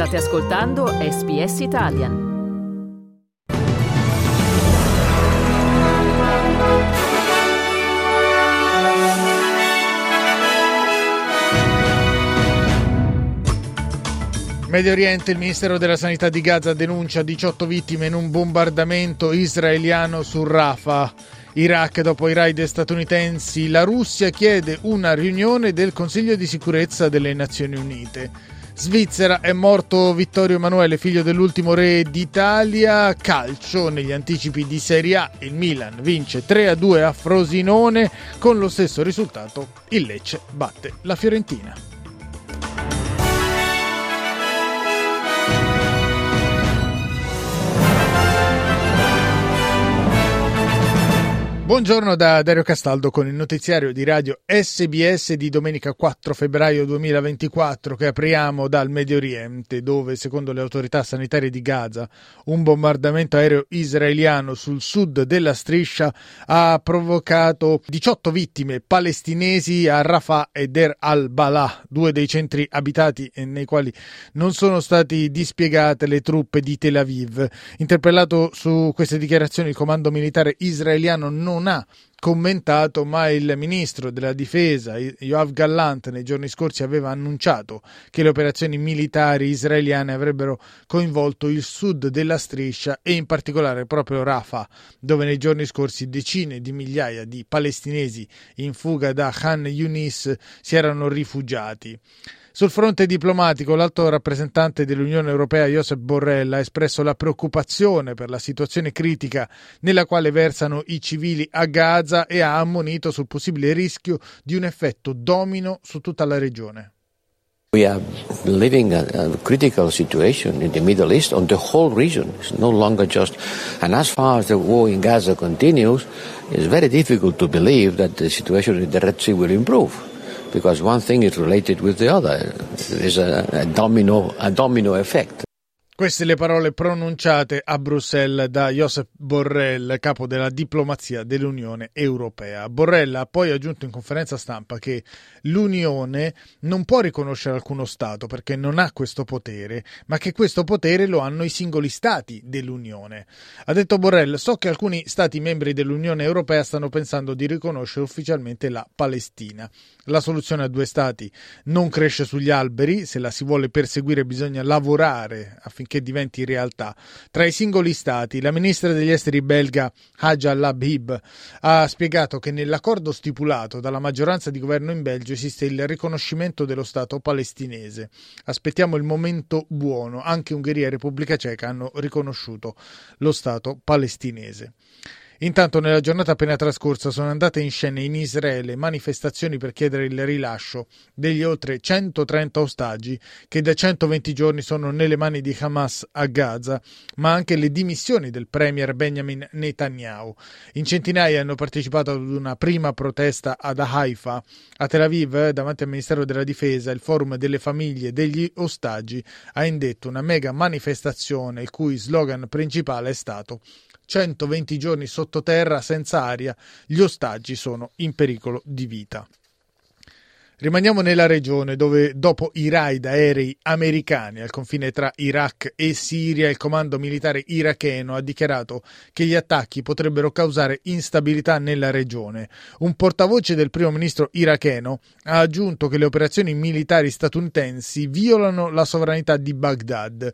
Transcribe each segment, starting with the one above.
State ascoltando SBS Italian. Medio Oriente, il Ministero della Sanità di Gaza denuncia 18 vittime in un bombardamento israeliano su Rafah. Iraq, dopo i raid statunitensi, la Russia chiede una riunione del Consiglio di sicurezza delle Nazioni Unite. Svizzera è morto Vittorio Emanuele, figlio dell'ultimo re d'Italia. Calcio negli anticipi di Serie A. Il Milan vince 3-2 a Frosinone. Con lo stesso risultato, il Lecce batte la Fiorentina. Buongiorno da Dario Castaldo con il notiziario di radio SBS di domenica 4 febbraio 2024 che apriamo dal Medio Oriente dove secondo le autorità sanitarie di Gaza un bombardamento aereo israeliano sul sud della striscia ha provocato 18 vittime palestinesi a Rafah e Der al-Balah, due dei centri abitati nei quali non sono stati dispiegate le truppe di Tel Aviv. Interpellato su queste dichiarazioni il comando militare israeliano non non ha commentato, ma il ministro della difesa Yoav Gallant nei giorni scorsi aveva annunciato che le operazioni militari israeliane avrebbero coinvolto il sud della striscia e in particolare proprio Rafah, dove nei giorni scorsi decine di migliaia di palestinesi in fuga da Khan Yunis si erano rifugiati. Sul fronte diplomatico, l'alto rappresentante dell'Unione Europea Josep Borrell ha espresso la preoccupazione per la situazione critica nella quale versano i civili a Gaza e ha ammonito sul possibile rischio di un effetto domino su tutta la regione. We are living a, a, critical situation in the Middle East on the whole region. It's no longer just, and as far as the war in Gaza continues, it's very difficult to believe that the situation in the Red Sea will improve. Because one thing is related with the other. There's a, a domino, a domino effect. Queste le parole pronunciate a Bruxelles da Josep Borrell, capo della diplomazia dell'Unione Europea. Borrell ha poi aggiunto in conferenza stampa che l'Unione non può riconoscere alcuno Stato perché non ha questo potere, ma che questo potere lo hanno i singoli Stati dell'Unione. Ha detto Borrell, so che alcuni Stati membri dell'Unione Europea stanno pensando di riconoscere ufficialmente la Palestina. La soluzione a due Stati non cresce sugli alberi, se la si vuole perseguire bisogna lavorare affinché che diventi realtà. Tra i singoli stati, la ministra degli esteri belga Haja Labib ha spiegato che nell'accordo stipulato dalla maggioranza di governo in Belgio esiste il riconoscimento dello Stato palestinese. Aspettiamo il momento buono. Anche Ungheria e Repubblica Ceca hanno riconosciuto lo Stato palestinese. Intanto nella giornata appena trascorsa sono andate in scena in Israele manifestazioni per chiedere il rilascio degli oltre 130 ostaggi che da 120 giorni sono nelle mani di Hamas a Gaza, ma anche le dimissioni del premier Benjamin Netanyahu. In centinaia hanno partecipato ad una prima protesta ad Haifa. A Tel Aviv, davanti al Ministero della Difesa, il forum delle famiglie degli ostaggi ha indetto una mega manifestazione il cui slogan principale è stato 120 giorni sottoterra senza aria, gli ostaggi sono in pericolo di vita. Rimaniamo nella regione dove dopo i raid aerei americani al confine tra Iraq e Siria il comando militare iracheno ha dichiarato che gli attacchi potrebbero causare instabilità nella regione. Un portavoce del primo ministro iracheno ha aggiunto che le operazioni militari statunitensi violano la sovranità di Baghdad.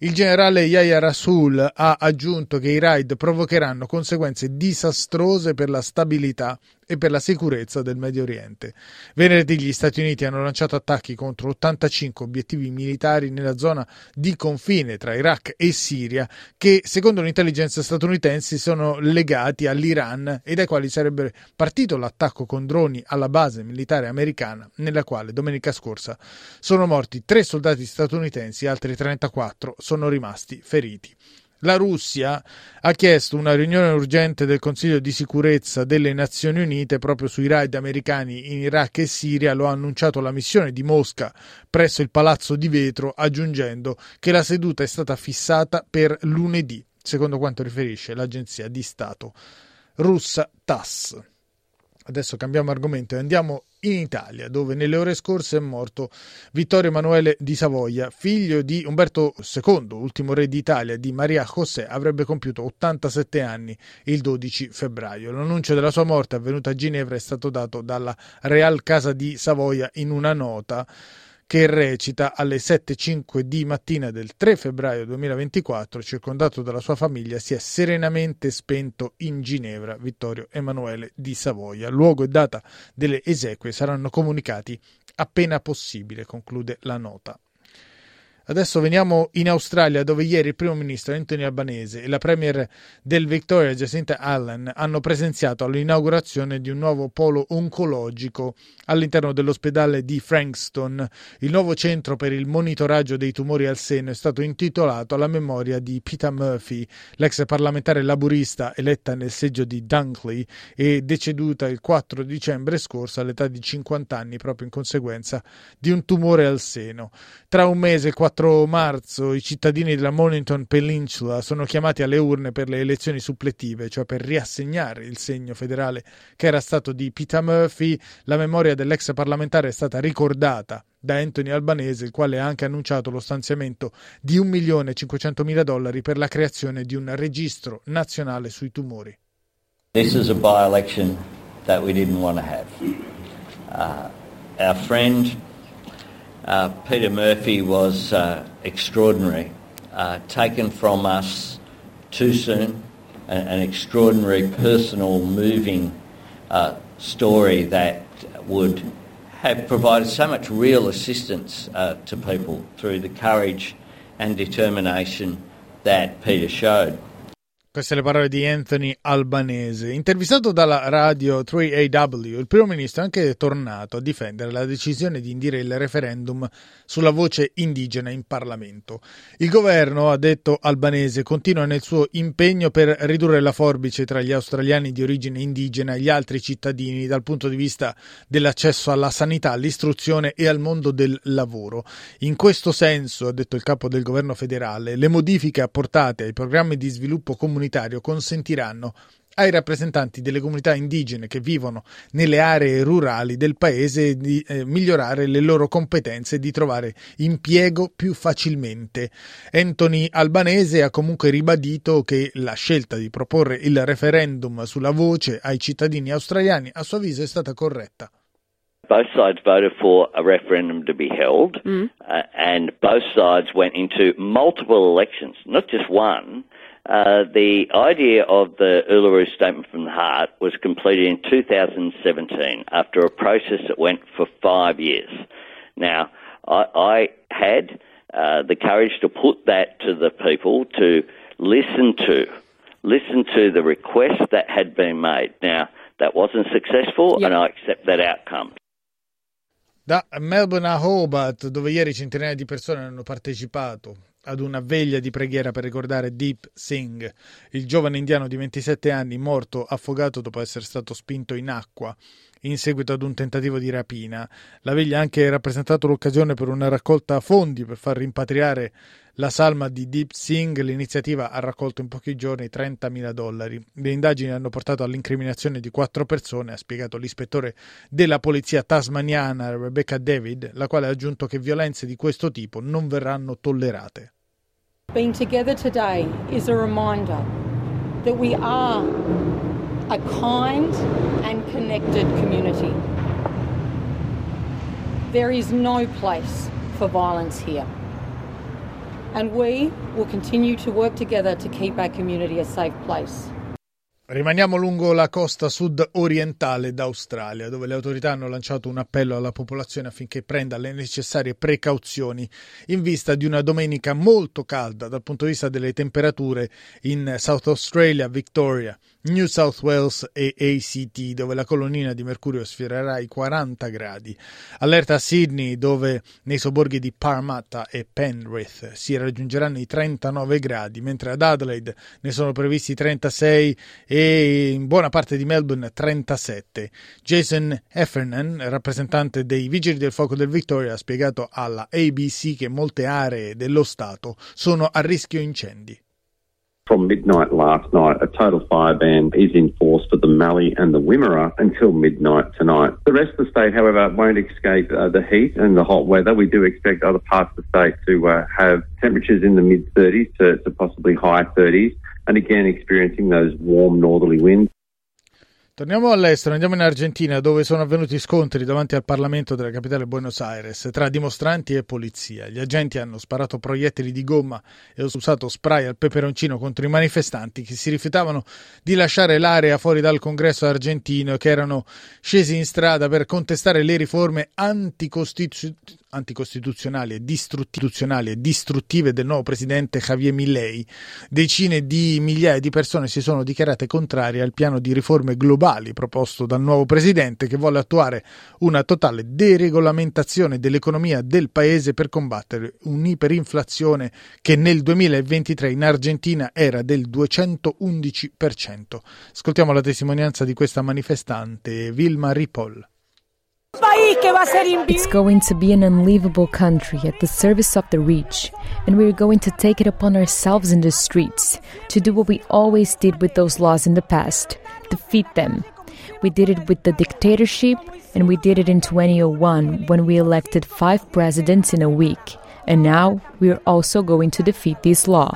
Il generale Yahya Rasul ha aggiunto che i raid provocheranno conseguenze disastrose per la stabilità e per la sicurezza del Medio Oriente. Venerdì gli Stati Uniti hanno lanciato attacchi contro 85 obiettivi militari nella zona di confine tra Iraq e Siria che, secondo l'intelligence statunitense, sono legati all'Iran e dai quali sarebbe partito l'attacco con droni alla base militare americana nella quale domenica scorsa sono morti tre soldati statunitensi e altri 34 sono rimasti feriti. La Russia ha chiesto una riunione urgente del Consiglio di sicurezza delle Nazioni Unite proprio sui raid americani in Iraq e Siria, lo ha annunciato la missione di Mosca presso il Palazzo di Vetro, aggiungendo che la seduta è stata fissata per lunedì, secondo quanto riferisce l'agenzia di Stato russa TASS. Adesso cambiamo argomento e andiamo in Italia, dove nelle ore scorse è morto Vittorio Emanuele di Savoia, figlio di Umberto II, ultimo re d'Italia, di Maria José, avrebbe compiuto 87 anni il 12 febbraio. L'annuncio della sua morte avvenuta a Ginevra è stato dato dalla Real Casa di Savoia in una nota che recita alle 7.05 di mattina del 3 febbraio 2024, circondato dalla sua famiglia, si è serenamente spento in Ginevra Vittorio Emanuele di Savoia. Luogo e data delle esequie saranno comunicati appena possibile, conclude la nota. Adesso veniamo in Australia dove ieri il primo ministro Anthony Albanese e la premier del Victoria Jacinta Allen hanno presenziato all'inaugurazione di un nuovo polo oncologico all'interno dell'ospedale di Frankston. Il nuovo centro per il monitoraggio dei tumori al seno è stato intitolato alla memoria di Peter Murphy, l'ex parlamentare laburista eletta nel seggio di Dunkley e deceduta il 4 dicembre scorso all'età di 50 anni proprio in conseguenza di un tumore al seno. Tra un mese, il 4 4 marzo i cittadini della Mornington Peninsula sono chiamati alle urne per le elezioni suppletive, cioè per riassegnare il segno federale che era stato di Peter Murphy. La memoria dell'ex parlamentare è stata ricordata da Anthony Albanese, il quale ha anche annunciato lo stanziamento di 1.500.000 dollari per la creazione di un registro nazionale sui tumori. This is a by-election that we didn't want to have. Uh, our friend Uh, Peter Murphy was uh, extraordinary, uh, taken from us too soon, an, an extraordinary personal, moving uh, story that would have provided so much real assistance uh, to people through the courage and determination that Peter showed. Queste le parole di Anthony Albanese. Intervistato dalla radio 3AW, il primo ministro è anche tornato a difendere la decisione di indire il referendum sulla voce indigena in Parlamento. Il governo, ha detto Albanese, continua nel suo impegno per ridurre la forbice tra gli australiani di origine indigena e gli altri cittadini dal punto di vista dell'accesso alla sanità, all'istruzione e al mondo del lavoro. In questo senso, ha detto il capo del governo federale, le modifiche apportate ai programmi di sviluppo comunitario comunitario consentiranno ai rappresentanti delle comunità indigene che vivono nelle aree rurali del paese di eh, migliorare le loro competenze e di trovare impiego più facilmente. Anthony Albanese ha comunque ribadito che la scelta di proporre il referendum sulla voce ai cittadini australiani a suo avviso è stata corretta. both sides voted for a referendum to be held, mm. uh, and both sides went into multiple elections, not just one, Uh, the idea of the Uluru Statement from the Heart was completed in 2017 after a process that went for five years. Now, I, I had uh, the courage to put that to the people to listen to, listen to the request that had been made. Now, that wasn't successful, yep. and I accept that outcome. Da Melbourne a Hobart, dove ieri centinaia di persone hanno partecipato ad una veglia di preghiera per ricordare Deep Singh, il giovane indiano di 27 anni morto affogato dopo essere stato spinto in acqua in seguito ad un tentativo di rapina. La veglia ha anche rappresentato l'occasione per una raccolta fondi per far rimpatriare la salma di Deep Singh. L'iniziativa ha raccolto in pochi giorni 30.000 dollari. Le indagini hanno portato all'incriminazione di quattro persone, ha spiegato l'ispettore della polizia tasmaniana Rebecca David, la quale ha aggiunto che violenze di questo tipo non verranno tollerate. Being together today is a reminder that we are a kind and connected community. There is no place for violence here. And we will continue to work together to keep our community a safe place. Rimaniamo lungo la costa sud-orientale d'Australia, dove le autorità hanno lanciato un appello alla popolazione affinché prenda le necessarie precauzioni in vista di una domenica molto calda dal punto di vista delle temperature in South Australia, Victoria, New South Wales e ACT, dove la colonnina di mercurio sfiorerà i 40 gradi. Allerta a Sydney, dove nei sobborghi di Parramatta e Penrith si raggiungeranno i 39 gradi, mentre ad Adelaide ne sono previsti 36 e in buona parte di Melbourne 37. Jason Heffernan, rappresentante dei Vigili del Fuoco del Victoria, ha spiegato alla ABC che molte aree dello Stato sono a rischio incendi. from midnight last night, a total fire ban is in force for the Mallee and the Wimmera until midnight tonight. The rest of the state, however, won't escape uh, the heat and the hot weather. We do expect other parts of the state to uh, have temperatures in the mid 30s to, to possibly high 30s, and again experiencing those warm northerly winds. Torniamo all'estero, andiamo in Argentina dove sono avvenuti scontri davanti al Parlamento della capitale Buenos Aires tra dimostranti e polizia. Gli agenti hanno sparato proiettili di gomma e usato spray al peperoncino contro i manifestanti che si rifiutavano di lasciare l'area fuori dal congresso argentino e che erano scesi in strada per contestare le riforme anticostituzionali anticostituzionali e, distruttivali e distruttive del nuovo presidente Javier Milley, decine di migliaia di persone si sono dichiarate contrarie al piano di riforme globali proposto dal nuovo presidente che vuole attuare una totale deregolamentazione dell'economia del paese per combattere un'iperinflazione che nel 2023 in Argentina era del 211%. Ascoltiamo la testimonianza di questa manifestante, Vilma Ripoll. It's going to be an unlivable country at the service of the rich, and we're going to take it upon ourselves in the streets to do what we always did with those laws in the past defeat them. We did it with the dictatorship, and we did it in 2001 when we elected five presidents in a week. And now we're also going to defeat this law.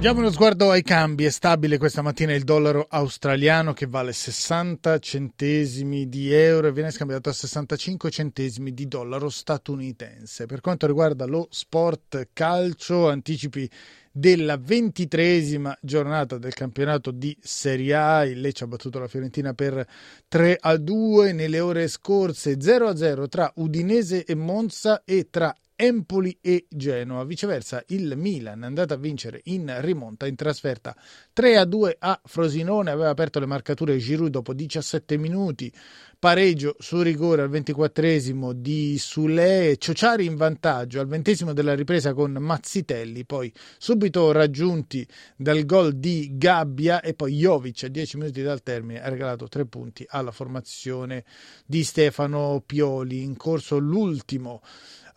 Diamo uno sguardo ai cambi. È stabile questa mattina il dollaro australiano che vale 60 centesimi di euro e viene scambiato a 65 centesimi di dollaro statunitense. Per quanto riguarda lo sport calcio, anticipi della ventitresima giornata del campionato di Serie A. Il Lecce ha battuto la Fiorentina per 3 a 2 nelle ore scorse, 0 a 0 tra Udinese e Monza e tra Empoli e Genoa. Viceversa, il Milan è andato a vincere in rimonta in trasferta 3 a 2 a Frosinone. Aveva aperto le marcature Giroud dopo 17 minuti. Pareggio su rigore al 24 di Sule. Ciociari in vantaggio al 20 della ripresa con Mazzitelli. Poi subito raggiunti dal gol di Gabbia. E poi Jovic a 10 minuti dal termine ha regalato 3 punti alla formazione di Stefano Pioli. In corso l'ultimo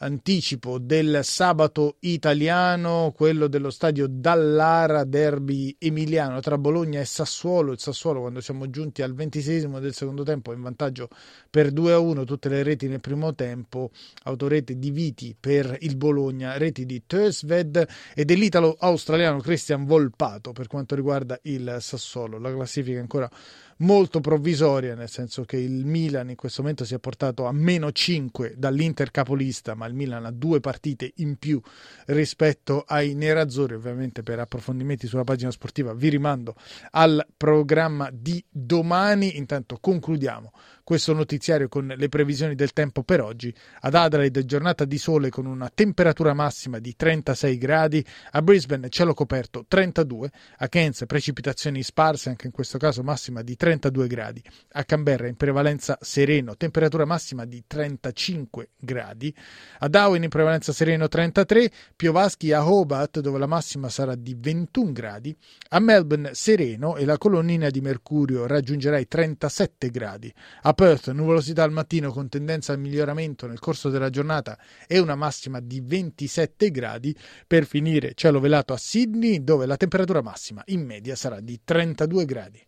anticipo del sabato italiano, quello dello stadio Dallara Derby Emiliano tra Bologna e Sassuolo. Il Sassuolo quando siamo giunti al ventisesimo del secondo tempo in vantaggio per 2 a 1, tutte le reti nel primo tempo, autorete di Viti per il Bologna, reti di Tösved e dell'italo australiano Christian Volpato per quanto riguarda il Sassuolo. La classifica ancora molto provvisoria, nel senso che il Milan in questo momento si è portato a meno 5 dall'Inter capolista, ma il Milan ha due partite in più rispetto ai nerazzurri. Ovviamente per approfondimenti sulla pagina sportiva vi rimando al programma di domani. Intanto concludiamo questo notiziario con le previsioni del tempo per oggi. Ad Adelaide giornata di sole con una temperatura massima di 36 gradi, a Brisbane cielo coperto 32, a Cairns precipitazioni sparse, anche in questo caso massima di 32 gradi, a Canberra in prevalenza sereno, temperatura massima di 35 gradi, a Darwin in prevalenza sereno 33, piovaschi a Hobart dove la massima sarà di 21 gradi, a Melbourne sereno e la colonnina di mercurio raggiungerà i 37 gradi, a Perth nuvolosità al mattino con tendenza al miglioramento nel corso della giornata e una massima di 27 gradi. Per finire cielo velato a Sydney dove la temperatura massima in media sarà di 32 gradi.